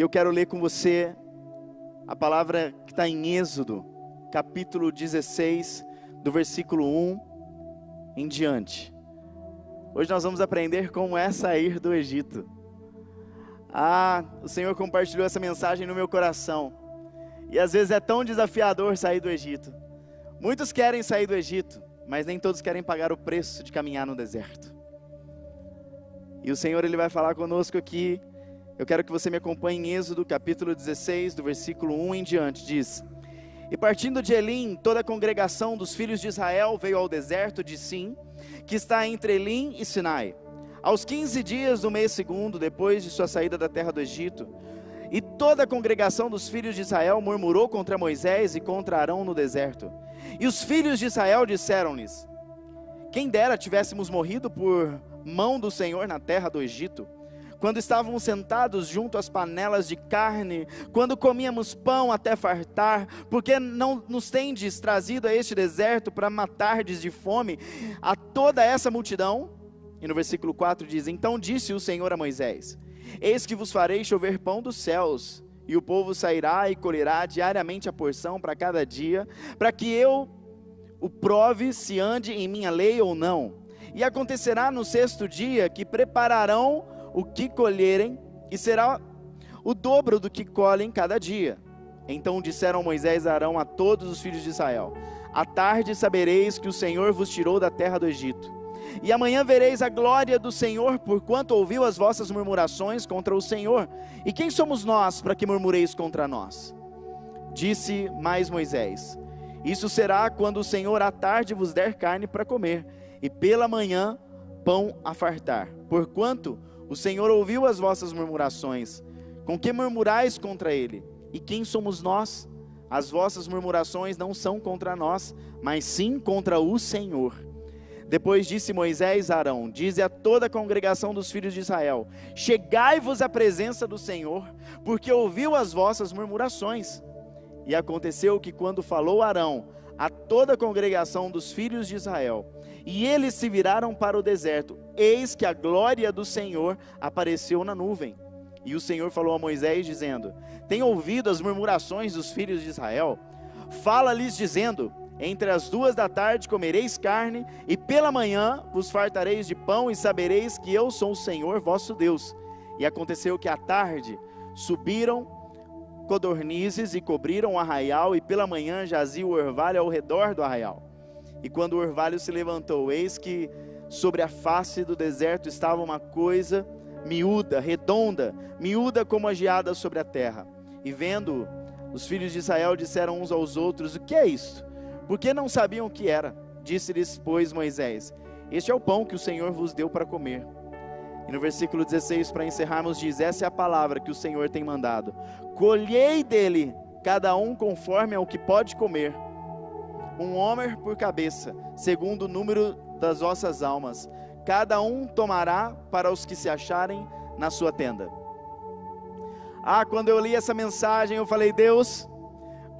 E eu quero ler com você a palavra que está em Êxodo, capítulo 16, do versículo 1 em diante. Hoje nós vamos aprender como é sair do Egito. Ah, o Senhor compartilhou essa mensagem no meu coração. E às vezes é tão desafiador sair do Egito. Muitos querem sair do Egito, mas nem todos querem pagar o preço de caminhar no deserto. E o Senhor ele vai falar conosco aqui. Eu quero que você me acompanhe em Êxodo, capítulo 16, do versículo 1 em diante. Diz: E partindo de Elim, toda a congregação dos filhos de Israel veio ao deserto de Sim, que está entre Elim e Sinai. Aos 15 dias do mês segundo, depois de sua saída da terra do Egito, e toda a congregação dos filhos de Israel murmurou contra Moisés e contra Arão no deserto. E os filhos de Israel disseram-lhes: Quem dera tivéssemos morrido por mão do Senhor na terra do Egito, quando estávamos sentados junto às panelas de carne, quando comíamos pão até fartar, porque não nos tendes trazido a este deserto para matardes de fome a toda essa multidão? E no versículo 4 diz: Então disse o Senhor a Moisés: Eis que vos farei chover pão dos céus, e o povo sairá e colherá diariamente a porção para cada dia, para que eu o prove se ande em minha lei ou não. E acontecerá no sexto dia que prepararão o que colherem, e será o dobro do que colhem cada dia. Então disseram Moisés e Arão a todos os filhos de Israel: À tarde sabereis que o Senhor vos tirou da terra do Egito. E amanhã vereis a glória do Senhor, porquanto ouviu as vossas murmurações contra o Senhor. E quem somos nós para que murmureis contra nós? Disse mais Moisés: Isso será quando o Senhor à tarde vos der carne para comer, e pela manhã pão a fartar. Porquanto o Senhor ouviu as vossas murmurações. Com que murmurais contra ele? E quem somos nós? As vossas murmurações não são contra nós, mas sim contra o Senhor. Depois disse Moisés a Arão: Dize a toda a congregação dos filhos de Israel: Chegai-vos à presença do Senhor, porque ouviu as vossas murmurações. E aconteceu que, quando falou Arão a toda a congregação dos filhos de Israel, e eles se viraram para o deserto, eis que a glória do Senhor apareceu na nuvem. E o Senhor falou a Moisés, dizendo: Tem ouvido as murmurações dos filhos de Israel? Fala-lhes, dizendo: entre as duas da tarde comereis carne, e pela manhã vos fartareis de pão, e sabereis que eu sou o Senhor vosso Deus. E aconteceu que à tarde subiram codornizes e cobriram o arraial, e pela manhã jazia o orvalho ao redor do arraial. E quando o orvalho se levantou, eis que sobre a face do deserto estava uma coisa miúda, redonda, miúda como a geada sobre a terra. E vendo, os filhos de Israel disseram uns aos outros: O que é isto? porque não sabiam o que era. Disse-lhes, pois, Moisés: Este é o pão que o Senhor vos deu para comer. E no versículo 16, para encerrarmos, diz: Essa é a palavra que o Senhor tem mandado. Colhei dele, cada um conforme ao que pode comer, um homem por cabeça, segundo o número das vossas almas. Cada um tomará para os que se acharem na sua tenda. Ah, quando eu li essa mensagem, eu falei: Deus,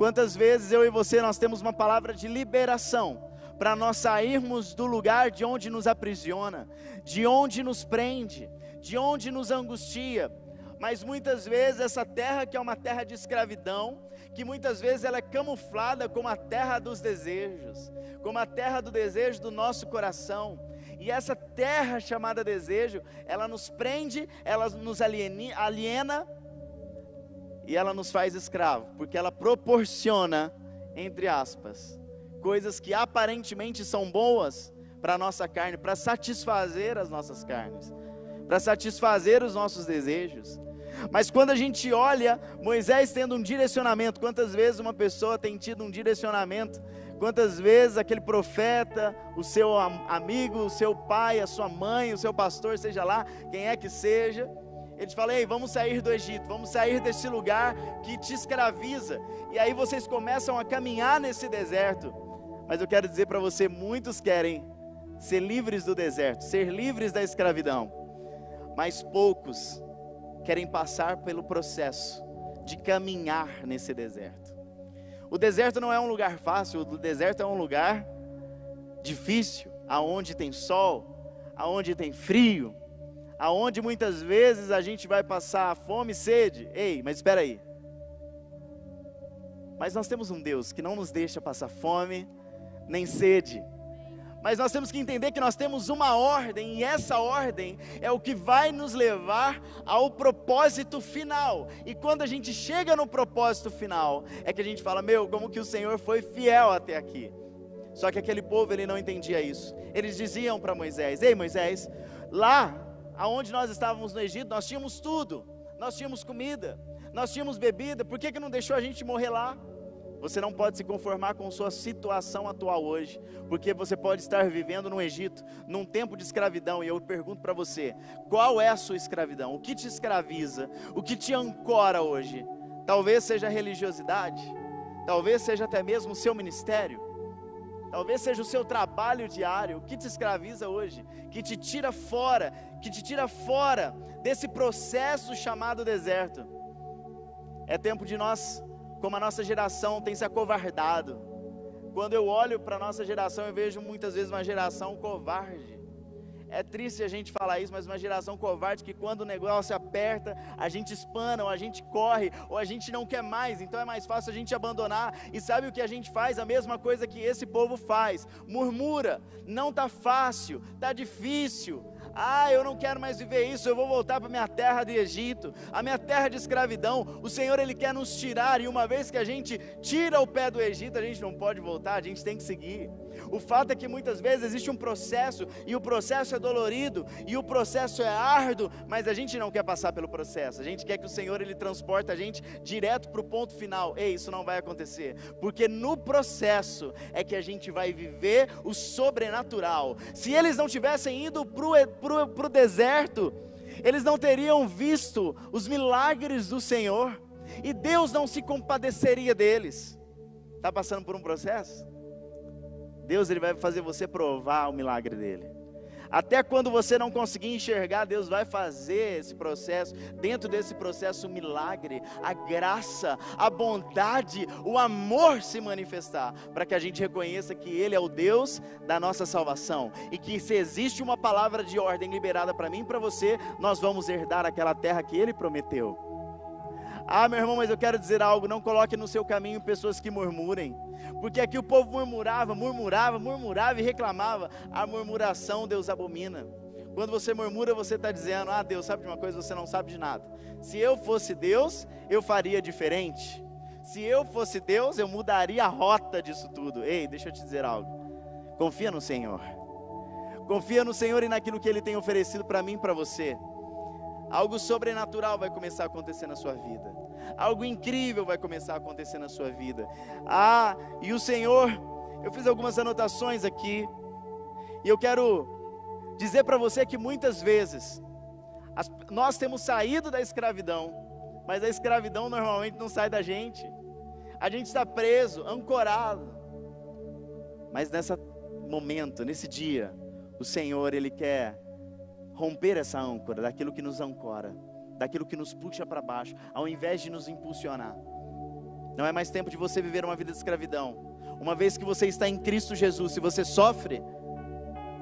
Quantas vezes eu e você nós temos uma palavra de liberação para nós sairmos do lugar de onde nos aprisiona, de onde nos prende, de onde nos angustia. Mas muitas vezes essa terra que é uma terra de escravidão, que muitas vezes ela é camuflada como a terra dos desejos, como a terra do desejo do nosso coração. E essa terra chamada desejo, ela nos prende, ela nos aliena, e ela nos faz escravo, porque ela proporciona, entre aspas, coisas que aparentemente são boas para a nossa carne, para satisfazer as nossas carnes, para satisfazer os nossos desejos. Mas quando a gente olha Moisés tendo um direcionamento, quantas vezes uma pessoa tem tido um direcionamento, quantas vezes aquele profeta, o seu amigo, o seu pai, a sua mãe, o seu pastor, seja lá quem é que seja, eles falam: Ei, vamos sair do Egito, vamos sair desse lugar que te escraviza. E aí vocês começam a caminhar nesse deserto. Mas eu quero dizer para você: muitos querem ser livres do deserto, ser livres da escravidão. Mas poucos querem passar pelo processo de caminhar nesse deserto. O deserto não é um lugar fácil, o deserto é um lugar difícil, aonde tem sol, aonde tem frio, aonde muitas vezes a gente vai passar fome e sede. Ei, mas espera aí. Mas nós temos um Deus que não nos deixa passar fome nem sede. Mas nós temos que entender que nós temos uma ordem, e essa ordem é o que vai nos levar ao propósito final. E quando a gente chega no propósito final, é que a gente fala: Meu, como que o Senhor foi fiel até aqui. Só que aquele povo ele não entendia isso. Eles diziam para Moisés: Ei Moisés, lá aonde nós estávamos no Egito, nós tínhamos tudo. Nós tínhamos comida, nós tínhamos bebida, por que, que não deixou a gente morrer lá? Você não pode se conformar com sua situação atual hoje, porque você pode estar vivendo no Egito, num tempo de escravidão, e eu pergunto para você: qual é a sua escravidão? O que te escraviza? O que te ancora hoje? Talvez seja a religiosidade, talvez seja até mesmo o seu ministério, talvez seja o seu trabalho diário, o que te escraviza hoje, que te tira fora, que te tira fora desse processo chamado deserto. É tempo de nós como a nossa geração tem se acovardado. Quando eu olho para a nossa geração, eu vejo muitas vezes uma geração covarde. É triste a gente falar isso, mas uma geração covarde que quando o negócio aperta, a gente espana, ou a gente corre, ou a gente não quer mais, então é mais fácil a gente abandonar. E sabe o que a gente faz? A mesma coisa que esse povo faz: murmura, não tá fácil, tá difícil, ah, eu não quero mais viver isso, eu vou voltar para minha terra de Egito, a minha terra de escravidão. O Senhor ele quer nos tirar e uma vez que a gente tira o pé do Egito, a gente não pode voltar, a gente tem que seguir. O fato é que muitas vezes existe um processo e o processo é dolorido e o processo é árduo, mas a gente não quer passar pelo processo. A gente quer que o Senhor ele transporte a gente direto para o ponto final. Ei, isso não vai acontecer, porque no processo é que a gente vai viver o sobrenatural. Se eles não tivessem ido para o deserto, eles não teriam visto os milagres do Senhor e Deus não se compadeceria deles. Está passando por um processo? Deus ele vai fazer você provar o milagre dele. Até quando você não conseguir enxergar, Deus vai fazer esse processo, dentro desse processo, o milagre, a graça, a bondade, o amor se manifestar, para que a gente reconheça que Ele é o Deus da nossa salvação e que se existe uma palavra de ordem liberada para mim e para você, nós vamos herdar aquela terra que Ele prometeu. Ah, meu irmão, mas eu quero dizer algo: não coloque no seu caminho pessoas que murmurem, porque aqui o povo murmurava, murmurava, murmurava e reclamava. A murmuração Deus abomina. Quando você murmura, você está dizendo: Ah, Deus sabe de uma coisa, você não sabe de nada. Se eu fosse Deus, eu faria diferente. Se eu fosse Deus, eu mudaria a rota disso tudo. Ei, deixa eu te dizer algo. Confia no Senhor. Confia no Senhor e naquilo que Ele tem oferecido para mim e para você. Algo sobrenatural vai começar a acontecer na sua vida. Algo incrível vai começar a acontecer na sua vida. Ah, e o Senhor, eu fiz algumas anotações aqui. E eu quero dizer para você que muitas vezes as, nós temos saído da escravidão, mas a escravidão normalmente não sai da gente. A gente está preso, ancorado. Mas nesse momento, nesse dia, o Senhor ele quer romper essa âncora, daquilo que nos ancora, daquilo que nos puxa para baixo, ao invés de nos impulsionar. Não é mais tempo de você viver uma vida de escravidão. Uma vez que você está em Cristo Jesus, se você sofre,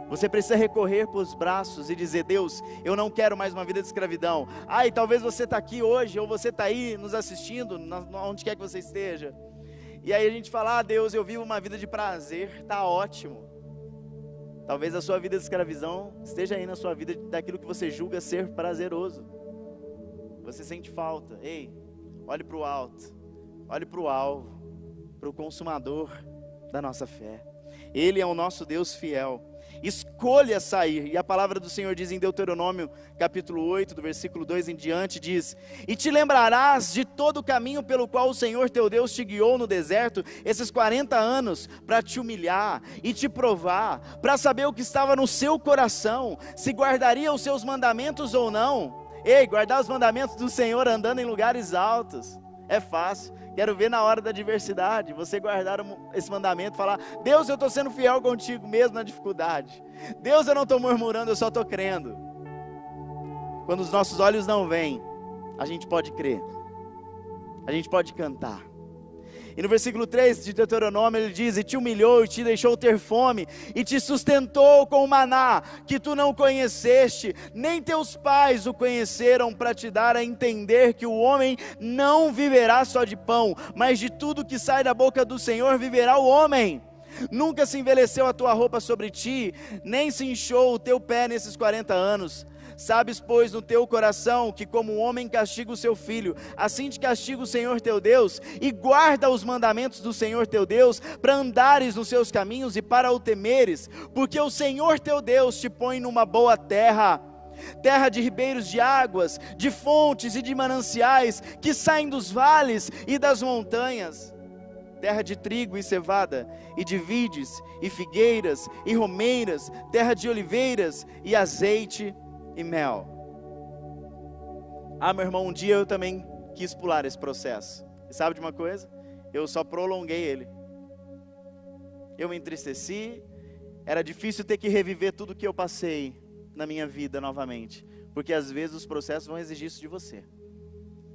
você precisa recorrer para os braços e dizer: Deus, eu não quero mais uma vida de escravidão. Ah, e talvez você está aqui hoje, ou você está aí nos assistindo, onde quer que você esteja. E aí a gente fala: Ah, Deus, eu vivo uma vida de prazer, está ótimo. Talvez a sua vida de escravidão esteja aí na sua vida daquilo que você julga ser prazeroso. Você sente falta. Ei, olhe para o alto, olhe para o alvo, para o consumador da nossa fé. Ele é o nosso Deus fiel escolha sair. E a palavra do Senhor diz em Deuteronômio, capítulo 8, do versículo 2 em diante, diz: "E te lembrarás de todo o caminho pelo qual o Senhor teu Deus te guiou no deserto esses 40 anos para te humilhar e te provar, para saber o que estava no seu coração, se guardaria os seus mandamentos ou não." Ei, guardar os mandamentos do Senhor andando em lugares altos é fácil. Quero ver na hora da adversidade, você guardar esse mandamento, falar: Deus, eu estou sendo fiel contigo mesmo na dificuldade. Deus, eu não estou murmurando, eu só estou crendo. Quando os nossos olhos não vêm, a gente pode crer, a gente pode cantar. E no versículo 3 de Deuteronômio ele diz: E te humilhou e te deixou ter fome, e te sustentou com o maná que tu não conheceste, nem teus pais o conheceram, para te dar a entender que o homem não viverá só de pão, mas de tudo que sai da boca do Senhor viverá o homem. Nunca se envelheceu a tua roupa sobre ti, nem se inchou o teu pé nesses 40 anos. Sabes, pois, no teu coração que, como o homem castiga o seu filho, assim te castiga o Senhor teu Deus, e guarda os mandamentos do Senhor teu Deus, para andares nos seus caminhos e para o temeres, porque o Senhor teu Deus te põe numa boa terra terra de ribeiros de águas, de fontes e de mananciais que saem dos vales e das montanhas terra de trigo e cevada, e de vides, e figueiras, e romeiras, terra de oliveiras, e azeite e mel. Ah, meu irmão, um dia eu também quis pular esse processo. E sabe de uma coisa? Eu só prolonguei ele. Eu me entristeci, era difícil ter que reviver tudo que eu passei na minha vida novamente, porque às vezes os processos vão exigir isso de você.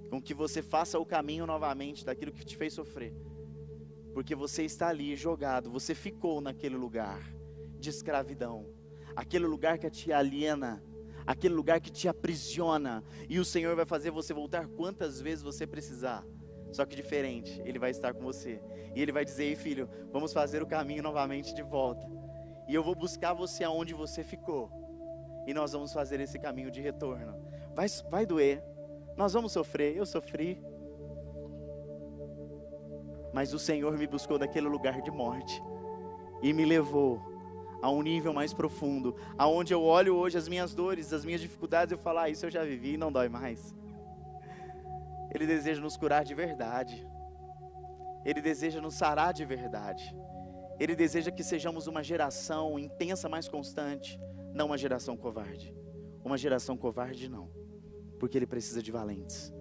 Com que você faça o caminho novamente daquilo que te fez sofrer porque você está ali jogado, você ficou naquele lugar de escravidão, aquele lugar que te aliena, aquele lugar que te aprisiona, e o Senhor vai fazer você voltar quantas vezes você precisar. Só que diferente, Ele vai estar com você. E Ele vai dizer: Ei, filho, vamos fazer o caminho novamente de volta. E eu vou buscar você aonde você ficou. E nós vamos fazer esse caminho de retorno. Vai, vai doer. Nós vamos sofrer. Eu sofri mas o Senhor me buscou daquele lugar de morte e me levou a um nível mais profundo, aonde eu olho hoje as minhas dores, as minhas dificuldades, eu falo, ah, isso eu já vivi e não dói mais. Ele deseja nos curar de verdade. Ele deseja nos sarar de verdade. Ele deseja que sejamos uma geração intensa, mais constante, não uma geração covarde. Uma geração covarde não, porque ele precisa de valentes.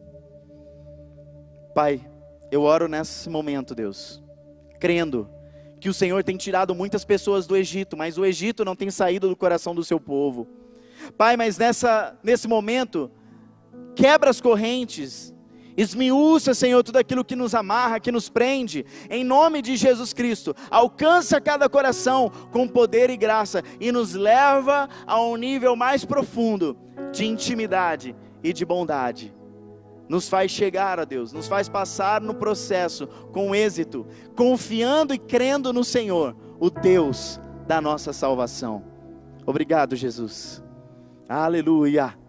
Pai, eu oro nesse momento, Deus, crendo que o Senhor tem tirado muitas pessoas do Egito, mas o Egito não tem saído do coração do seu povo. Pai, mas nessa, nesse momento, quebra as correntes, esmiúça, Senhor, tudo aquilo que nos amarra, que nos prende, em nome de Jesus Cristo, alcança cada coração com poder e graça e nos leva a um nível mais profundo de intimidade e de bondade nos faz chegar a Deus, nos faz passar no processo com êxito, confiando e crendo no Senhor, o Deus da nossa salvação. Obrigado, Jesus. Aleluia.